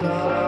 sorrow.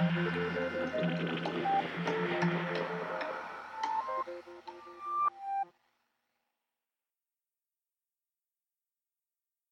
Thank you.